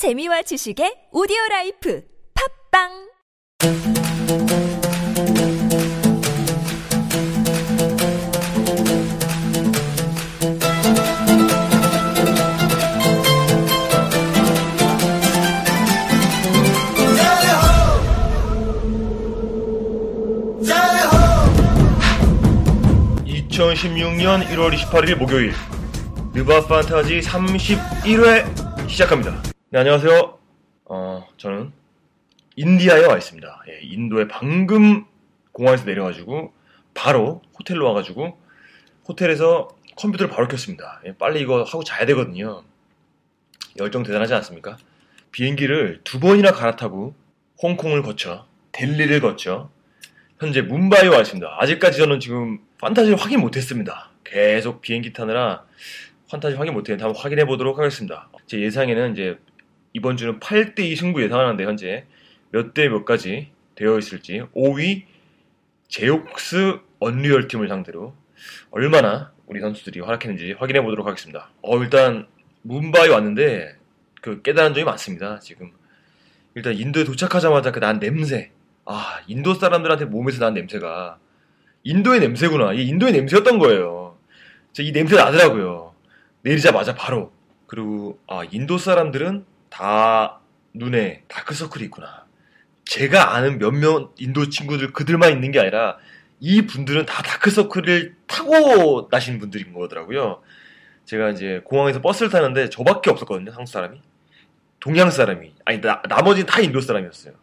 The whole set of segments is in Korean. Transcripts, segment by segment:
재미와 지식의 오디오 라이프 팝빵! (2016년 1월 28일) 목요일 느바 판타지 31회 시작합니다 네 안녕하세요 어 저는 인디아에 와 있습니다 예, 인도에 방금 공항에서 내려가지고 바로 호텔로 와가지고 호텔에서 컴퓨터를 바로 켰습니다 예, 빨리 이거 하고 자야 되거든요 열정 대단하지 않습니까 비행기를 두 번이나 갈아타고 홍콩을 거쳐 델리를 거쳐 현재 문바이에 와 있습니다. 아직까지 저는 지금 판타지를 확인 못했습니다. 계속 비행기 타느라 판타지 확인 못했는데 한번 확인해 보도록 하겠습니다. 제 예상에는 이제 이번 주는 8대2 승부 예상하는데 현재 몇 대 몇까지 되어 있을지 5위 제옥스 언리얼 팀을 상대로 얼마나 우리 선수들이 활약했는지 확인해 보도록 하겠습니다. 어 일단 문바이 왔는데 그 깨달은 점이 많습니다. 지금 일단 인도에 도착하자마자 그 난 냄새 아, 인도 사람들한테 몸에서 난 냄새가 인도의 냄새구나. 이 인도의 냄새였던 거예요. 이 냄새 나더라고요. 내리자마자 바로. 그리고 아, 인도 사람들은 다 눈에 다크서클이 있구나. 제가 아는 몇몇 인도 친구들 그들만 있는 게 아니라 이 분들은 다 다크서클을 타고 나신 분들인 거더라고요. 제가 이제 공항에서 버스를 타는데 저밖에 없었거든요. 한국 사람이. 동양 사람이. 아니, 나, 나머지는 다 인도 사람이었어요.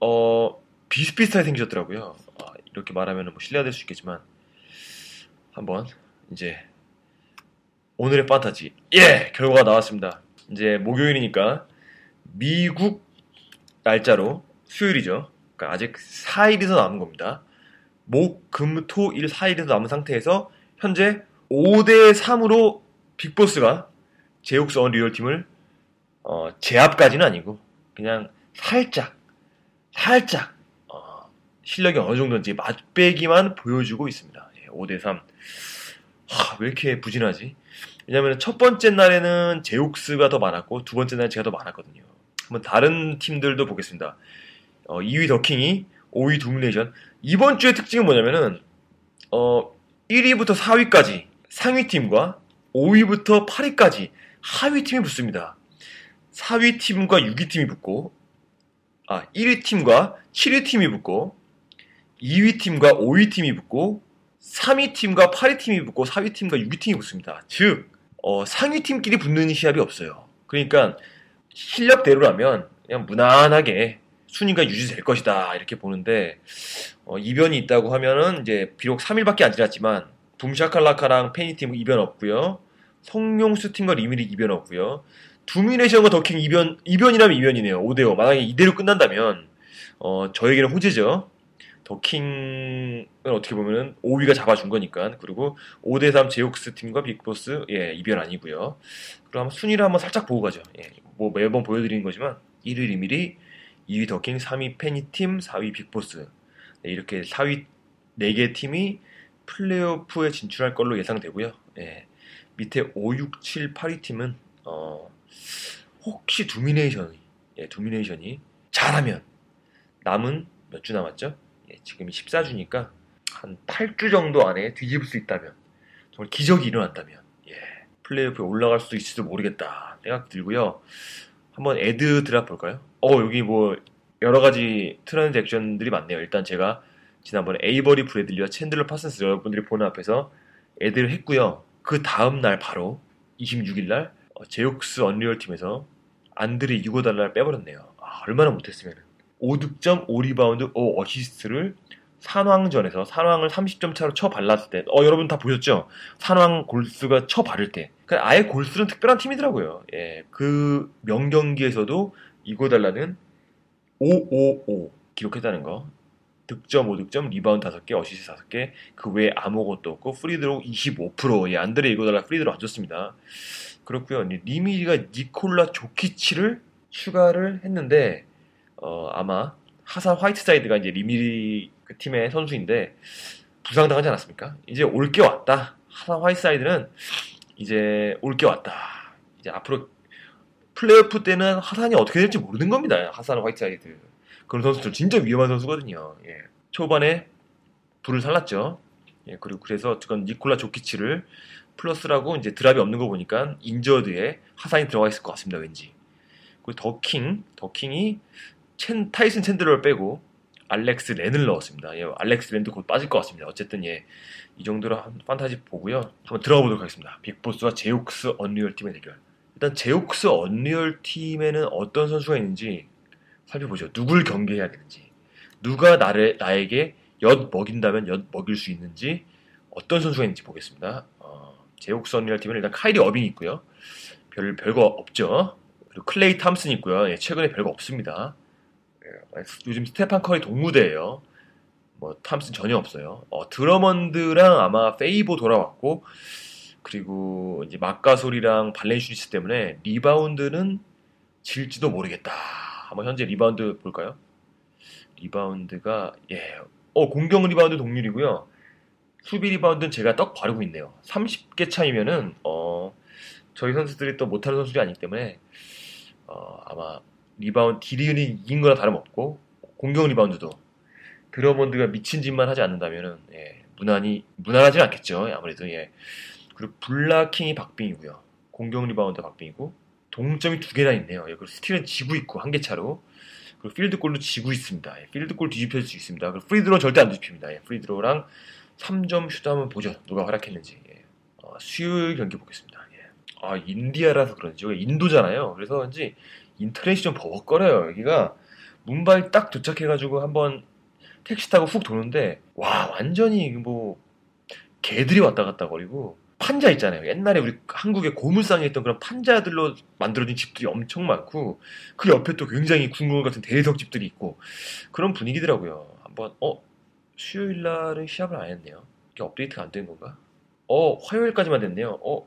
어, 비슷비슷하게 생기셨더라고요. 아, 이렇게 말하면 뭐 신뢰가 될 수 있겠지만 한번 이제 오늘의 판타지 예 결과가 나왔습니다. 이제 목요일이니까 미국 날짜로 수요일이죠. 그러니까 아직 4일이 더 남은 겁니다. 목, 금, 토, 일 4일이 더 남은 상태에서 현재 5대 3으로 빅보스가 제옥스 언리얼 팀을 어, 제압까지는 아니고 그냥 살짝 살짝 실력이 어느 정도인지 맛배기만 보여주고 있습니다. 5대3. 예, 하, 왜 이렇게 부진하지? 왜냐면 첫 번째 날에는 제옥스가 더 많았고 두 번째 날은 제가 더 많았거든요. 한번 다른 팀들도 보겠습니다. 어, 2위 더킹이 5위 도미네이션. 이번 주의 특징은 뭐냐면은 어, 1위부터 4위까지 상위 팀과 5위부터 8위까지 하위 팀이 붙습니다. 4위 팀과 6위 팀이 붙고 아 1위 팀과 7위 팀이 붙고 2위 팀과 5위 팀이 붙고 3위 팀과 8위 팀이 붙고 4위 팀과 6위 팀이 붙습니다. 즉 어, 상위 팀끼리 붙는 시합이 없어요. 그러니까 실력대로라면 그냥 무난하게 순위가 유지될 것이다 이렇게 보는데 어, 이변이 있다고 하면은 이제 비록 3일밖에 안 지났지만 붐샤칼라카랑 페니팀 이변 없고요. 성룡수 팀과 리밀이 이변 없고요. 두미네션과 더킹 이변 이변이라면 이변이네요. 5대5 만약에 이대로 끝난다면 어, 저에게는 호재죠. 더킹은 어떻게 보면은 5위가 잡아준 거니까 그리고 5대3 제옥스 팀과 빅보스 예 이변 아니고요. 그럼 순위를 한번 살짝 보고 가죠. 예, 뭐 매번 보여드리는 거지만 1위 리밀이 2위 더킹, 3위 페니팀, 4위 빅보스 네, 이렇게 4위 4개 팀이 플레이오프에 진출할 걸로 예상되고요. 예, 밑에 5, 6, 7, 8위 팀은 어, 혹시 두미네이션이 예, 두미네이션이 잘하면 남은 몇 주 남았죠? 예, 지금이 14주니까 한 8주 정도 안에 뒤집을 수 있다면 정말 기적이 일어난다면 예, 플레이오프에 올라갈 수도 있을지도 모르겠다 생각 들고요. 한번 애드 드랍 볼까요? 어 여기 뭐 여러 가지 transaction들이 많네요. 일단 제가 지난번에 에이버리 브래들리와 챈들러 파슨스 여러분들이 보는 앞에서 add를 했고요. 그 다음 날 바로 26일 날 어, 제옥스 언리얼 팀에서 안드레 이고달라를 빼버렸네요. 아, 얼마나 못했으면 5득점, 5리바운드, 5어시스트를 산왕전에서 산왕을 30점 차로 쳐 발랐을 때, 어, 여러분 다 보셨죠? 산왕 골스가 쳐 바를 때. 그러니까 아예 골스는 특별한 팀이더라고요. 예, 그 명경기에서도 이고달라는 555 기록했다는 거. 득점 5득점, 리바운드 5개, 어시스트 5개, 그 외에 아무것도 없고, free throw 25%, 예, 안드레 이고달라 free throw 안 좋습니다. 그렇고요 리밀이가 니콜라 조키치를 추가를 했는데, 어, 아마 하산 화이트사이드가 이제 리밀이 그 팀의 선수인데 부상당하지 않았습니까? 이제 올 게 왔다. 하산 화이트사이드는 이제 올 게 왔다. 이제 앞으로 플레이오프 때는 하산이 어떻게 될지 모르는 겁니다. 하산 화이트사이드. 그런 선수들 진짜 위험한 선수거든요. 예. 초반에 불을 살랐죠. 예, 그리고 그래서 그건 니콜라 조키치를 플러스하고 이제 drop이 없는 거 보니까 injured에 하산이 들어가 있을 것 같습니다. 왠지. 그리고 더킹, 더킹이 첸, 타이슨 챈들러를 빼고 알렉스 렌을 넣었습니다. 예, 알렉스 렌도 곧 빠질 것 같습니다. 어쨌든 예, 이 정도로 한 판타지 보고요. 한번 들어가 보도록 하겠습니다. 빅보스와 제옥스 언리얼 팀의 대결. 일단 제옥스 언리얼 팀에는 어떤 선수가 있는지 살펴보죠. 누굴 경계해야 되는지, 누가 나를 나에게 엿 먹인다면 엿 먹일 수 있는지 어떤 선수가 있는지 보겠습니다. 어, 제옥스 언리얼 팀은 일단 카이리 어빙이 있고요. 별 별거 없죠. 그리고 클레이 탐슨 있고요. 예, 최근에 별거 없습니다. 예, 요즘 스테판 커리 독무대예요. 뭐 탐슨 전혀 없어요. 어, 드러먼드랑 아마 페이버스 돌아왔고 그리고 이제 마크 가솔이랑 발렌슈나스 때문에 리바운드는 질지도 모르겠다. 한번 현재 리바운드 볼까요? 리바운드가 예, 어 공격 리바운드 동률이고요. 수비 리바운드는 제가 떡 바르고 있네요. 30개 차이면은 어 저희 선수들이 또 못하는 선수들이 아니기 때문에 어 아마 리바운드 디리은이 이긴 거나 다름없고 공격 리바운드도 드러먼드가 미친 짓만 하지 않는다면은 예, 무난히 무난하진 않겠죠. 아무래도 예. 그리고 블로킹이 박빙이고요. 공격 리바운드 박빙이고 동점이 두 개나 있네요. 예, 그리고 스틸은 지고 있고 한 개 차로 그리고 필드골도 지고 있습니다. 예, 필드골 뒤집힐 수 있습니다. 그리고 free throw는 절대 안 뒤집힙니다. 예, free throw랑 3점 슛 한번 보죠. 누가 활약했는지. 예. 어, 수요일 경기 보겠습니다. 예. 아 인디아라서 그런지 여기 인도잖아요. 그래서 그런지 인터넷이 좀 버벅거려요. 여기가 문바이 딱 도착해가지고 한번 택시 타고 훅 도는데 와 완전히 뭐 개들이 왔다 갔다 거리고 판자 있잖아요. 옛날에 우리 한국에 고물상에 있던 그런 판자들로 만들어진 집들이 엄청 많고 그 옆에 또 굉장히 궁궐 같은 대리석 집들이 있고 그런 분위기더라고요. 한번 어 수요일 날은 시합을 안 했네요. 이게 업데이트가 안 된 건가? 어 화요일까지만 됐네요. 어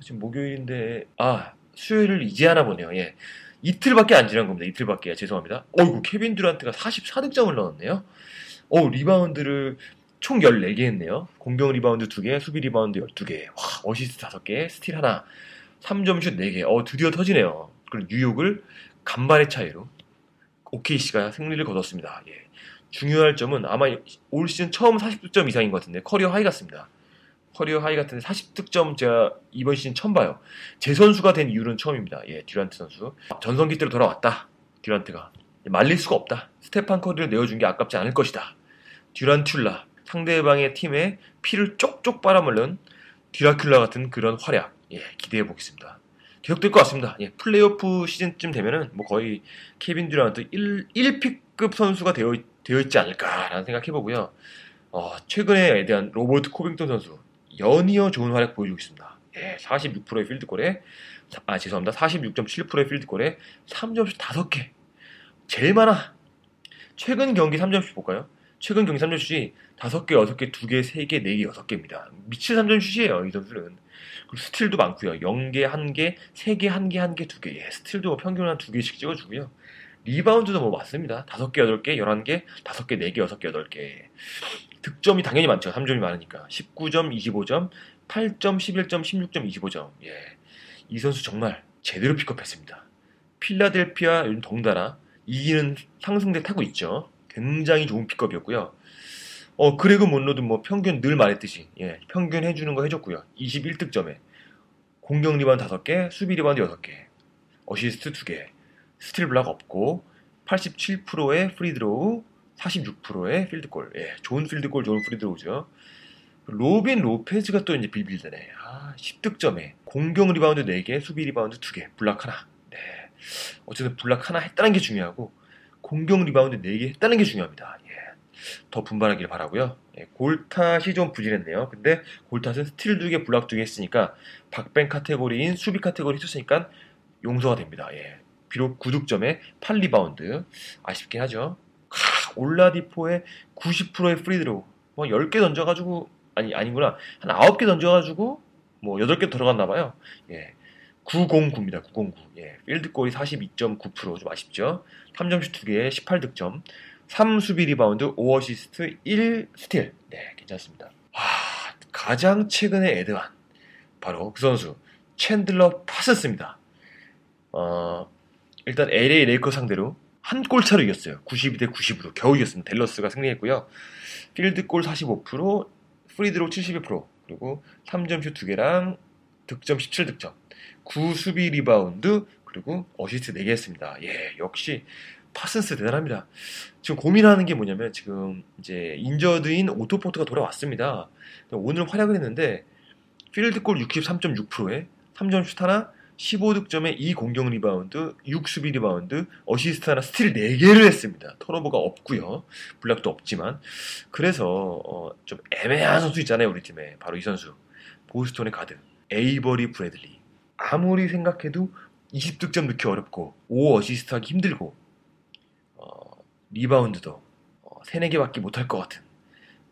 지금 목요일인데 아 수요일을 이제 하나 보네요. 예. 이틀밖에 안 지난 겁니다. 이틀밖에. 죄송합니다. 어이구, 케빈 듀란트가 44득점을 넣었네요. 어 리바운드를 총 14개 했네요. 공격 리바운드 2개, 수비 리바운드 12개. 와, 어시스트 5개, 스틸 하나, 3점 슛 4개. 어, 드디어 터지네요. 그리고 뉴욕을 간발의 차이로 OKC가 승리를 거뒀습니다. 예. 중요할 점은 아마 올 시즌 처음 40득점 이상인 것 같은데 career high 같습니다. career high 같은데 40득점 제가 이번 시즌 처음 봐요. 제 선수가 된 이후는 처음입니다. 예, 듀란트 선수. 전성기 때로 돌아왔다. 듀란트가. 말릴 수가 없다. 스테판 커리를 내어준 게 아깝지 않을 것이다. 듀란툴라. 상대방의 팀에 피를 쪽쪽 빨아먹는 듀라큘라 같은 그런 활약. 예, 기대해 보겠습니다. 계속될 것 같습니다. 예, 플레이오프 시즌쯤 되면은 뭐 거의 케빈 듀란트 1, 1 pick급 선수가 되어, 되어 있지 않을까라는 생각해 보고요. 어, 최근에 add한 로버트 코빙턴 선수 연이어 좋은 활약 보여주고 있습니다. 예, 46%의 필드골에 아 죄송합니다. 46.7%의 필드골에 3점슛 5개. 제일 많아. 최근 경기 3점슛 볼까요? 최근 경기 3점슛이 5개, 6개, 2개, 3개, 4개, 6개입니다. 미친 3점슛이에요, 이 선수는. 그리고 스틸도 많고요. 0개, 1개, 3개, 1개, 1개, 2개. 예, 스틸도 뭐 평균 한 2개씩 찍어주고요. 리바운드도 뭐 맞습니다. 5개, 8개, 11개, 5개, 4개, 6개, 8개. 득점이 당연히 많죠. 3점이 많으니까. 19점, 25점, 8점, 11점, 16점, 25점. 예. 이 선수 정말 제대로 픽업했습니다. 필라델피아, 요즘 덩달아 이기는 상승세 타고 있죠. 굉장히 좋은 픽업이었고요. 어, 그레그 몬로도 뭐 평균 늘 말했듯이, 예, 평균 해주는 거 해줬고요. 21득점에. 공격 리바운드 5개, 수비 리바운드 6개, 어시스트 2개, 스틸 블락 없고, 87%의 free throw, 46%의 필드골. 예, 좋은 필드골, 좋은 free throw죠. 로빈 로페즈가 또 이제 빌빌대네. 아, 10득점에. 공격 리바운드 4개, 수비 리바운드 2개, 블락 하나. 네. 어쨌든 블락 하나 했다는 게 중요하고, 공격 리바운드 4개 했다는 게 중요합니다. 예. 더 분발하길 바라고요. 예, 고탓이 좀 부진했네요. 근데 고탓은 스틸 2개, 블락 2개 했으니까 big man 카테고리인 수비 카테고리 했으니까 용서가 됩니다. 예. 비록 9득점에 8리바운드 아쉽긴 하죠. 하, 올라디포의 90%의 free throw 뭐 10개 던져가지고 아니 아니구나 한 9개 던져가지고 뭐 8개 들어갔나 봐요. 예. 909입니다. 909. 예. 필드골이 42.9%좀 아쉽죠. 3점슛 2개에 18득점. 3수비 리바운드, 5어시스트, 1 스틸. 네, 괜찮습니다. 아, 가장 최근의 add한. 바로 그 선수, 챈들러 파슨스입니다. 어, 일단 LA 레이커 상대로 한 골 차로 이겼어요. 92대 90으로 겨우 이겼습니다. 델러스가 승리했고요. 필드골 45%, free throw 72%, 그리고 3점 슛 2개랑 득점 17득점, 9 수비 리바운드, 그리고 어시스트 4개 했습니다. 예, 역시 파슨스 대단합니다. 지금 고민하는 게 뭐냐면 지금 이제 injured인 오토 포터가 돌아왔습니다. 오늘 활약을 했는데 필드골 63.6%에 3점 슛 하나, 15득점에 2 공격 리바운드, 6 수비 리바운드, 어시스트 하나, 스틸 4개를 했습니다. turnover가 없고요. block도 없지만. 그래서 어, 좀 애매한 선수 있잖아요, 우리 팀에. 바로 이 선수. 보스톤의 가드. 에이버리 브래들리. 아무리 생각해도 20득점 넣기 어렵고 5 어시스트 하기 힘들고 어, 리바운드도 어, 3, 4개밖에 못할 것 같은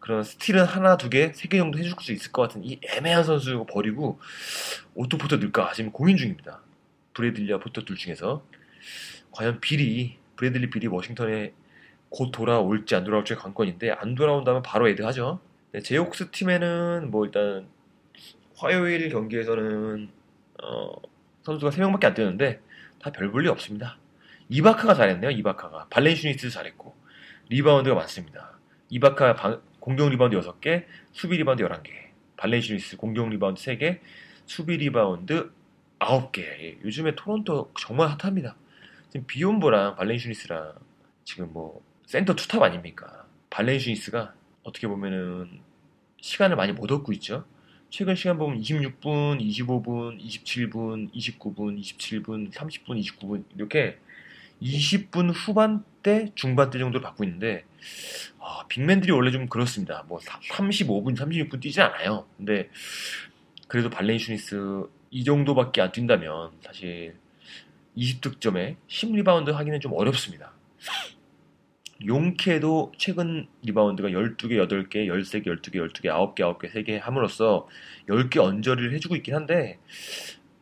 그런 스틸은 하나, 두 개, 세 개 정도 해줄 수 있을 것 같은 이 애매한 선수 버리고 오토 포터 넣을까 지금 고민 중입니다. 브래들리와 포터 둘 중에서 과연 빌이 브래들리 빌이 워싱턴에 곧 돌아올지 안 돌아올지 관건인데 안 돌아온다면 바로 add하죠. 네, 제옥스 팀에는 뭐 일단 화요일 경기에서는 어, 선수가 3명밖에 안 뛰었는데 다 별 볼일 없습니다. 이바카가 잘했네요. 이바카가 발렌슈니스도 잘했고 리바운드가 많습니다. 이바카 방, 공격 리바운드 6개, 수비 리바운드 11개, 발렌슈니스 공격 리바운드 3개, 수비 리바운드 9개. 예, 요즘에 토론토 정말 핫합니다. 지금 비욘보랑 발렌슈니스랑 지금 뭐 센터 two top 아닙니까? 발렌슈니스가 어떻게 보면은 시간을 많이 못 얻고 있죠. 최근 시간 보면 26분, 25분, 27분, 29분, 27분, 30분, 29분 이렇게 20분 후반대, 중반대 정도로 받고 있는데 아, big man들이 원래 좀 그렇습니다. 뭐 35분, 36분 뛰지 않아요. 근데 그래도 발렌 슈니스 이 정도밖에 안 뛴다면 사실 20득점에 10리바운드 하기는 좀 어렵습니다. 용케도 최근 리바운드가 12개, 8개, 13개, 12개, 12개, 9개, 9개, 3개 함으로써 10개 언저리를 해주고 있긴 한데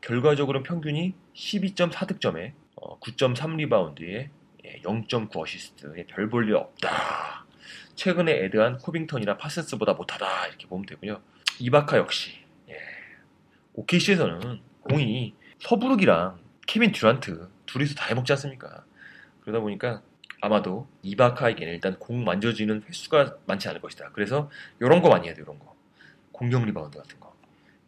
결과적으로는 평균이 12.4득점에 9.3 리바운드에 0.9 어시스트 별볼 일 없다. 최근에 add한 코빙턴이나 파슨스보다 못하다 이렇게 보면 되고요. 이바카 역시 예. OKC에서는 공이 서브룩이랑 케빈 듀란트 둘이서 다 해먹지 않습니까? 그러다 보니까 아마도 이바카에게는 일단 공 만져지는 횟수가 많지 않을 것이다. 그래서 이런 거 많이 해야 돼, 이런 거. 공격 리바운드 같은 거.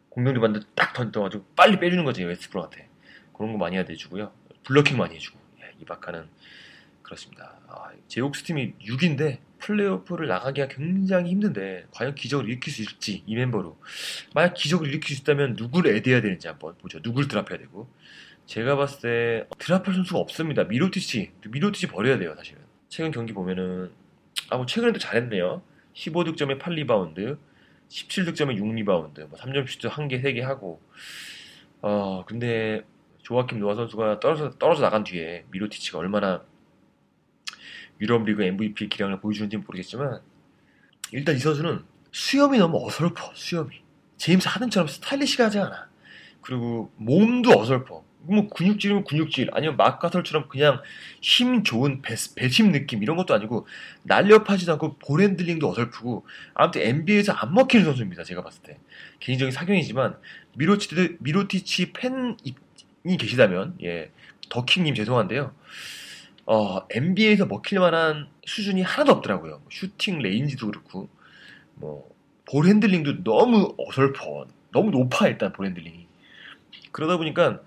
공격 리바운드 딱 던져가지고 빨리 빼주는 거지, 웨스트브룩한테. 그런 거 많이 해야 되주고요. blocking 많이 해주고. 예, 이바카는 그렇습니다. 아, 제옥스 팀이 6위인데 플레이오프를 나가기가 굉장히 힘든데 과연 기적을 일으킬 수 있을지 이 멤버로 만약 기적을 일으킬 수 있다면 누구를 add해야 되는지 한번 보죠. 누구를 drop해야 되고 제가 봤을 때 drop할 선수가 없습니다. 미로티치, 미로티치 버려야 돼요, 사실은. 최근 경기 보면은 아 뭐 최근에도 잘했네요. 15득점에 8리바운드, 17득점에 6리바운드, 뭐 3점 슛 1개, 3개 하고 어 근데 조아킴 노아 선수가 떨어져 떨어져 나간 뒤에 미로티치가 얼마나 유럽 리그 MVP 기량을 보여주는지 모르겠지만 일단 이 선수는 수염이 너무 어설퍼 수염이. 제임스 하든처럼 stylish하지 않아. 그리고 몸도 어설퍼. 뭐 근육질이면 근육질. 아니면 마크 가솔처럼 그냥 힘 좋은 배, 배심 느낌 이런 것도 아니고 날렵하지도 않고 ball handling도 어설프고 아무튼 NBA에서 안 먹히는 선수입니다 제가 봤을 때. 개인적인 사견이지만 미로티치 팬이 계시다면 예 더킹님 죄송한데요 어, NBA에서 먹힐 만한 수준이 하나도 없더라고요. 뭐 shooting range도 그렇고, 뭐, ball handling도 너무 어설퍼. 너무 높아, 일단 ball handling이. 그러다 보니까,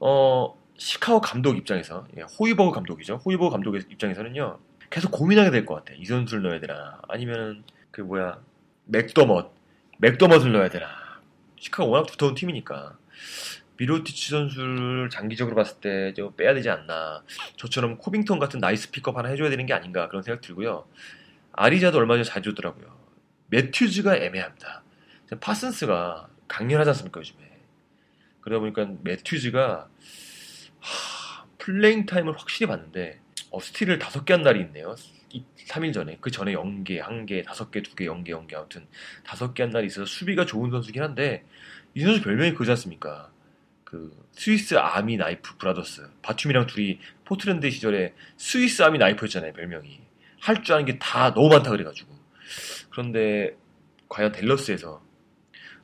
어, 시카고 감독 입장에서, 예, 호이버그 감독이죠. 호이버그 감독 입장에서는요, 계속 고민하게 될 것 같아. 이 선수를 넣어야 되나. 아니면, 그 뭐야, 맥더멋. 맥더멋을 넣어야 되나. 시카고 워낙 두터운 팀이니까. 미로티치 선수를 장기적으로 봤을 때 좀 빼야 되지 않나. 저처럼 코빙턴 같은 nice pickup 하나 해줘야 되는 게 아닌가 그런 생각 들고요. 아리자도 얼마 전에 잘 주더라고요. 매튜즈가 애매합니다. 파슨스가 강렬하지 않습니까 요즘에. 그러다 보니까 매튜즈가 하, playing time을 확실히 봤는데 어, 스틸을 다섯 개 한 날이 있네요. 3일 전에 그 전에 0개, 1개, 5개, 2개, 0개, 0개 아무튼 다섯 개한 날이 있어서 수비가 좋은 선수긴 한데 이 선수 별명이 그지 않습니까? 그 Swiss Army Knife Brothers. 바툼이랑 둘이 포트랜드 시절에 Swiss Army Knife였잖아요 별명이. 할 줄 아는 게 다 너무 많다 그래가지고. 그런데 과연 델러스에서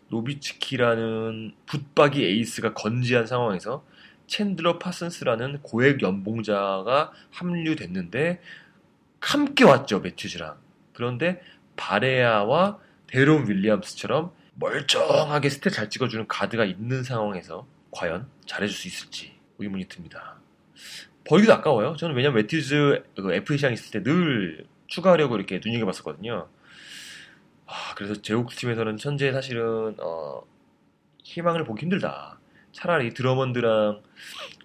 노비츠키라는 붙박이 에이스가 건재한 상황에서 챈들러 파슨스라는 고액 연봉자가 합류됐는데 함께 왔죠 매튜즈랑. 그런데 바레아와 데론 윌리엄스처럼 멀쩡하게 stat 잘 찍어주는 가드가 있는 상황에서 과연 잘해줄 수 있을지 의문이 듭니다. 버리기도 아까워요. 저는 왜냐면 매튜즈 그 FA 시장 있을 때 늘 추가하려고 이렇게 눈여겨봤었거든요. 아, 그래서 제옥스 팀에서는 현재 사실은 어, 희망을 보기 힘들다. 차라리 드러먼드랑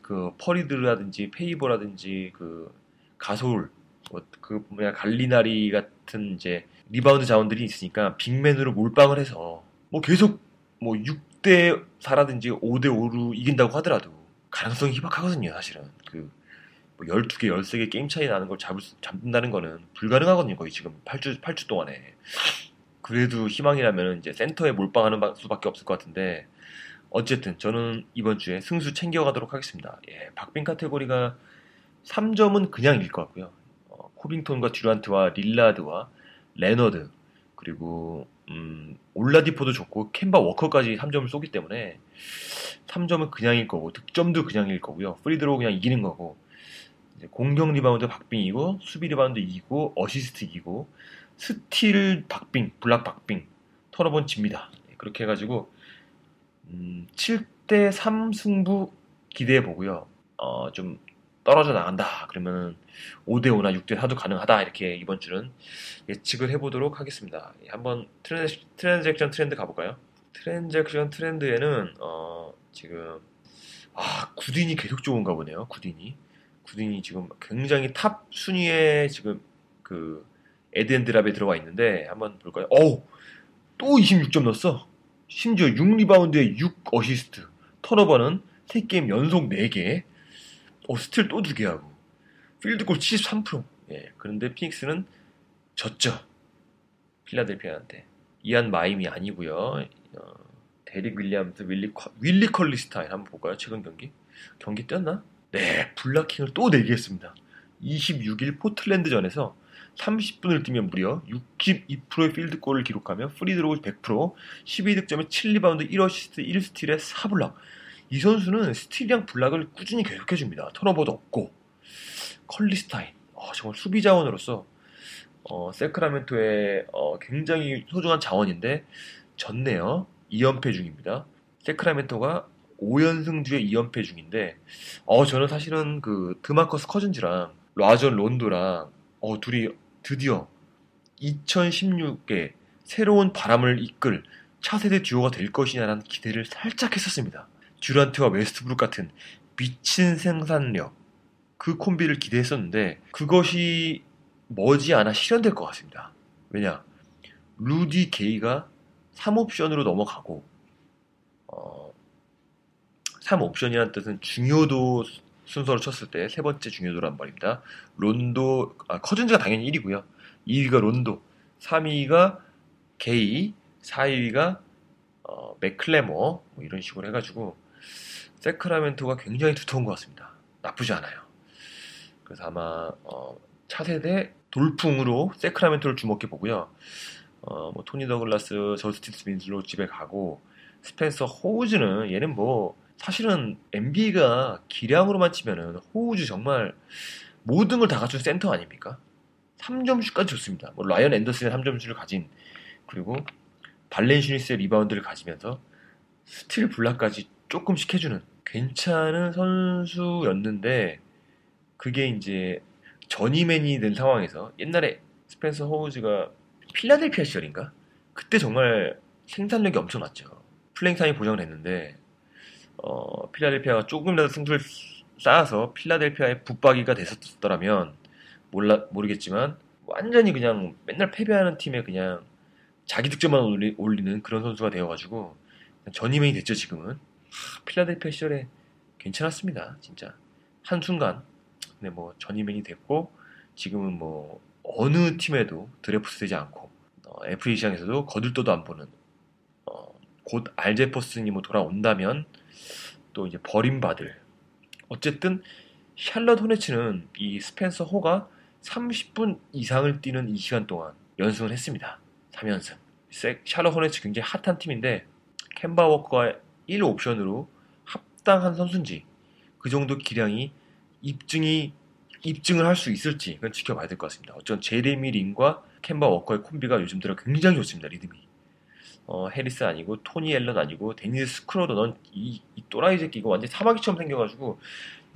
그 퍼리드라든지 페이버라든지 그 가솔 뭐그 뭐야 갈리나리 같은 이제 리바운드 자원들이 있으니까 big man으로 몰빵을 해서 뭐 계속 뭐 6 대 4라든지 5대 5로 이긴다고 하더라도 가능성이 희박하거든요, 사실은. 그, 뭐 12개, 13개 게임 차이 나는 걸 잡을, 수- 잡는다는 거는 불가능하거든요, 거의 지금 8주, 8주 동안에. 그래도 희망이라면 이제 센터에 몰빵하는 바- 수밖에 없을 것 같은데, 어쨌든 저는 이번 주에 승수 챙겨가도록 하겠습니다. 예, 박빙 카테고리가 3점은 그냥 이길 것 같고요. 어, 코빙턴과 듀란트와 릴라드와 레너드, 그리고, 음, 올라디포도 좋고, 켐바 워커까지 3점을 쏘기 때문에, 3점은 그냥 이길 거고 득점도 그냥 이길 거고요. free throw 그냥 이기는 거고 공격 리바운드 박빙이고 수비 리바운드 이기고 어시스트 이기고 스틸 박빙 블락 박빙 턴오버는 집니다. 네, 그렇게 해가지고 음, 7대 3 승부 기대해 보고요. 어, 좀 떨어져 나간다 그러면 5대 5나 6대 4도 가능하다 이렇게 이번 주는 예측을 해보도록 하겠습니다. 예, 한번 trans, transaction trend 가볼까요? transaction trend에는 어, 지금 아 구딘이 계속 좋은가 보네요. 구딘이 구딘이 지금 굉장히 top 순위에 지금 그 add and drop에 들어가 있는데 한번 볼까요? 어우 또 26점 넣었어. 심지어 6리바운드에 6 어시스트. 턴오버는 3게임 연속 4개. 어 스틸 또 2개 하고 필드골 73%. 예. 그런데 피닉스는 졌죠. 필라델피아한테. 이안 마임이 아니고요. 어, 데릭 윌리엄스, 윌리, 컬- 윌리 컬리스타인 한번 볼까요? 최근 경기? 경기 뛰었나? 네, blocking을 또 네 개 했습니다. 26일 포틀랜드전에서 30분을 뛰면 무려 62%의 필드골을 기록하며 free throw 100%, 12득점에 7리바운드 1어시스트 1스틸에 4block. 이 선수는 스틸이랑 block을 꾸준히 계속해줍니다. 턴오버도 없고. 컬리스타인. 어, 정말 수비 자원으로서 어, 세크라멘토의 어, 굉장히 소중한 자원인데 졌네요. 2연패 중입니다. 세크라멘토가 5연승 뒤에 2연패 중인데 어 저는 사실은 그 드마커스 커즌즈랑 라전 론도랑 어 둘이 드디어 2016에 새로운 바람을 이끌 차세대 듀오가 될 것이냐라는 기대를 살짝 했었습니다. 듀란트와 웨스트브룩 같은 미친 생산력 그 콤비를 기대했었는데 그것이 머지않아 실현될 것 같습니다. 왜냐 루디 게이가 3옵션으로 넘어가고 어, 3옵션이라는 뜻은 중요도 순서로 쳤을 때 세 번째 중요도란 말입니다. 론도 아, 커즌즈가 당연히 1위고요. 2위가 론도, 3위가 게이, 4위가 어, 맥클레머 뭐 이런 식으로 해가지고 세크라멘토가 굉장히 두터운 것 같습니다. 나쁘지 않아요. 그래서 아마 어, 차세대 돌풍으로 세크라멘토를 주목해 보고요. 어, 뭐 토니 더글라스, 저스틴 스민슬로 집에 가고 스펜서 호우즈는 얘는 뭐 사실은 NBA가 기량으로만 치면은 호우즈 정말 모든 걸 다 갖춘 센터 아닙니까? 3점슛까지 좋습니다. 뭐 라이언 앤더슨의 3점슛을 가진 그리고 발란슈나스의 리바운드를 가지면서 스틸 블록까지 조금씩 해주는 괜찮은 선수였는데 그게 이제 journeyman이 된 상황에서 옛날에 스펜서 호우즈가 필라델피아 시절인가? 그때 정말 생산력이 엄청났죠. 플레잉 타임이 보장을 했는데 어, 필라델피아가 조금이라도 승수를 쌓아서 필라델피아의 붙박이가 됐었더라면 몰라 모르겠지만 완전히 그냥 맨날 패배하는 팀에 그냥 자기 득점만 올리, 올리는 그런 선수가 되어가지고 전이맨이 됐죠 지금은 하, 필라델피아 시절에 괜찮았습니다 진짜 한 순간 근데 뭐 전이맨이 됐고 지금은 뭐 어느 팀에도 드래프트 되지 않고 어, FA 시장에서도 거들떠도 안 보는 어, 곧 알제퍼슨이 뭐 돌아온다면 또 이제 버림받을 어쨌든 샬럿 호네츠는 이 스펜서 호가 30분 이상을 뛰는 이 시간 동안 연승을 했습니다. 3연승. 샬럿 호네츠 굉장히 핫한 팀인데 캔바 워커가 1 옵션으로 합당한 선수인지 그 정도 기량이 입증이 입증을 할 수 있을지 그건 지켜봐야 될 것 같습니다. 어쩐 제레미 린과 켐바 워커의 콤비가 요즘 들어 굉장히 좋습니다. 리듬이. 어, 해리스 아니고 토니 앨런 아니고 데니스 스크로더 넌이 이 또라이 새끼 이거 완전 사마귀처럼 생겨가지고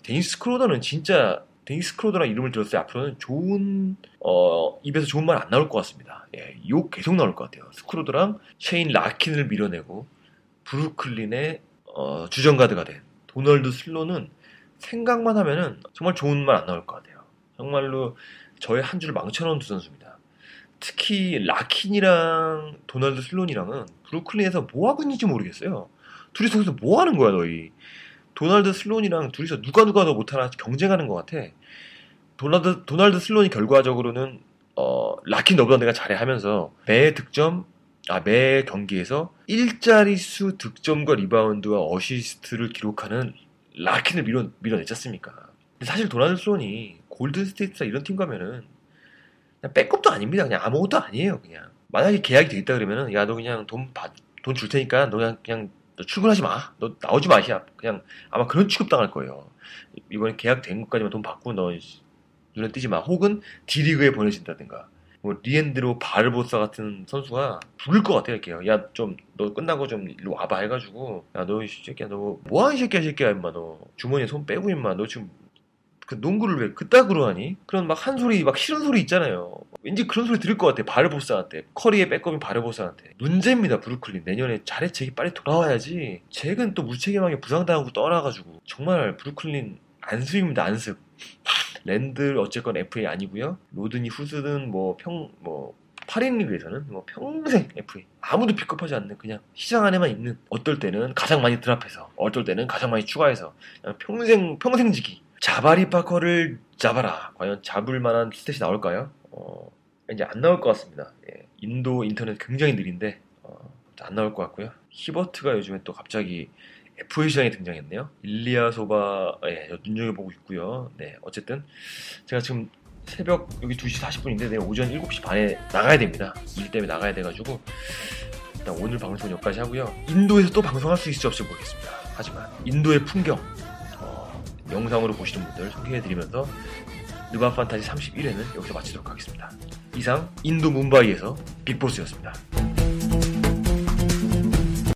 데니스 스크로더는 진짜 데니스 스크로더란 이름을 들었을 때 앞으로는 좋은 어, 입에서 좋은 말 안 나올 것 같습니다. 예, 욕 계속 나올 것 같아요. 스크로더랑 쉐인 라킨을 밀어내고 브루클린의 어, 주전가드가 된 도널드 슬로는 생각만 하면은 정말 좋은 말 안 나올 것 같아요. 정말로 저의 한 줄을 망쳐놓은 두 선수입니다. 특히 라킨이랑 도널드 슬론이랑은 브루클린에서 뭐 하고 있는지 모르겠어요. 둘이서 거기서 뭐 하는 거야 너희? 도널드 슬론이랑 둘이서 누가 누가 더 못하나 경쟁하는 것 같아. 도널드 도널드 슬론이 결과적으로는 어, 라킨 너보다 내가 잘해 하면서 매 득점 아, 매 경기에서 일 자리 수 득점과 리바운드와 어시스트를 기록하는 라킨을 밀어, 밀어냈지 않습니까? 사실 도널드 슬론이 골든스테이트나 이런 팀 가면은 그냥 백업도 아닙니다. 그냥 아무것도 아니에요. 그냥 만약에 계약이 돼 있다 그러면은 야 너 그냥 돈돈줄 테니까 너 그냥 그냥 너 출근하지 마. 너 나오지 마시야. 그냥 아마 그런 취급 당할 거예요. 이번에 계약된 것까지만 돈 받고 너 눈에 띄지 마. 혹은 D리그에 보내진다든가. 뭐 리엔드로 바르보사 같은 선수가 부를 것 같아요. 이렇게요. 야좀 너 끝나고 좀 일로 와봐 해가지고 야 너 이 새끼야 너 뭐하는 새끼야 새끼야 임마 너 주머니에 손 빼고 임마 너 지금 그 농구를 왜 그따구로 하니? 그런 막 한 소리 막 싫은 소리 있잖아요. 왠지 그런 소리 들을 것 같아. 바르보사한테 커리의 백업이 바르보사한테 문제입니다. 브루클린 내년에 자렛 잭이 빨리 돌아와야지. 잭은 또 무책임하게 부상당하고 떠나가지고 정말 브루클린 안습입니다. 안습. 랜들 어쨌건 FA 아니고요. 로드니 후스든 뭐평뭐 8인 리그에서는 뭐 평생 FA 아무도 픽업하지 않는 그냥 시장 안에만 있는 어떨 때는 가장 많이 drop해서 어떨 때는 가장 많이 추가해서 그냥 평생 평생지기 자바리 파커를 잡아라 과연 잡을 만한 stat이 나올까요? 어, 이제 안 나올 것 같습니다. 예, 인도 인터넷 굉장히 느린데 어, 안 나올 것 같고요. 히버트가 요즘에 또 갑자기 FA 시장에 등장했네요. 일리아 소바 예, 눈여겨보고 있고요. 네, 어쨌든 제가 지금 새벽 여기 2시 40분인데 내일 오전 7시 반에 나가야 됩니다. 일 때문에 나가야 돼가지고 일단 오늘 방송 여기까지 하고요. 인도에서 또 방송할 수 있을지 없을지 모르겠습니다. 하지만 인도의 풍경 어, 영상으로 보시는 분들 소개해드리면서 르바 판타지 31회는 여기서 마치도록 하겠습니다. 이상 인도 뭄바이에서 빅보스였습니다.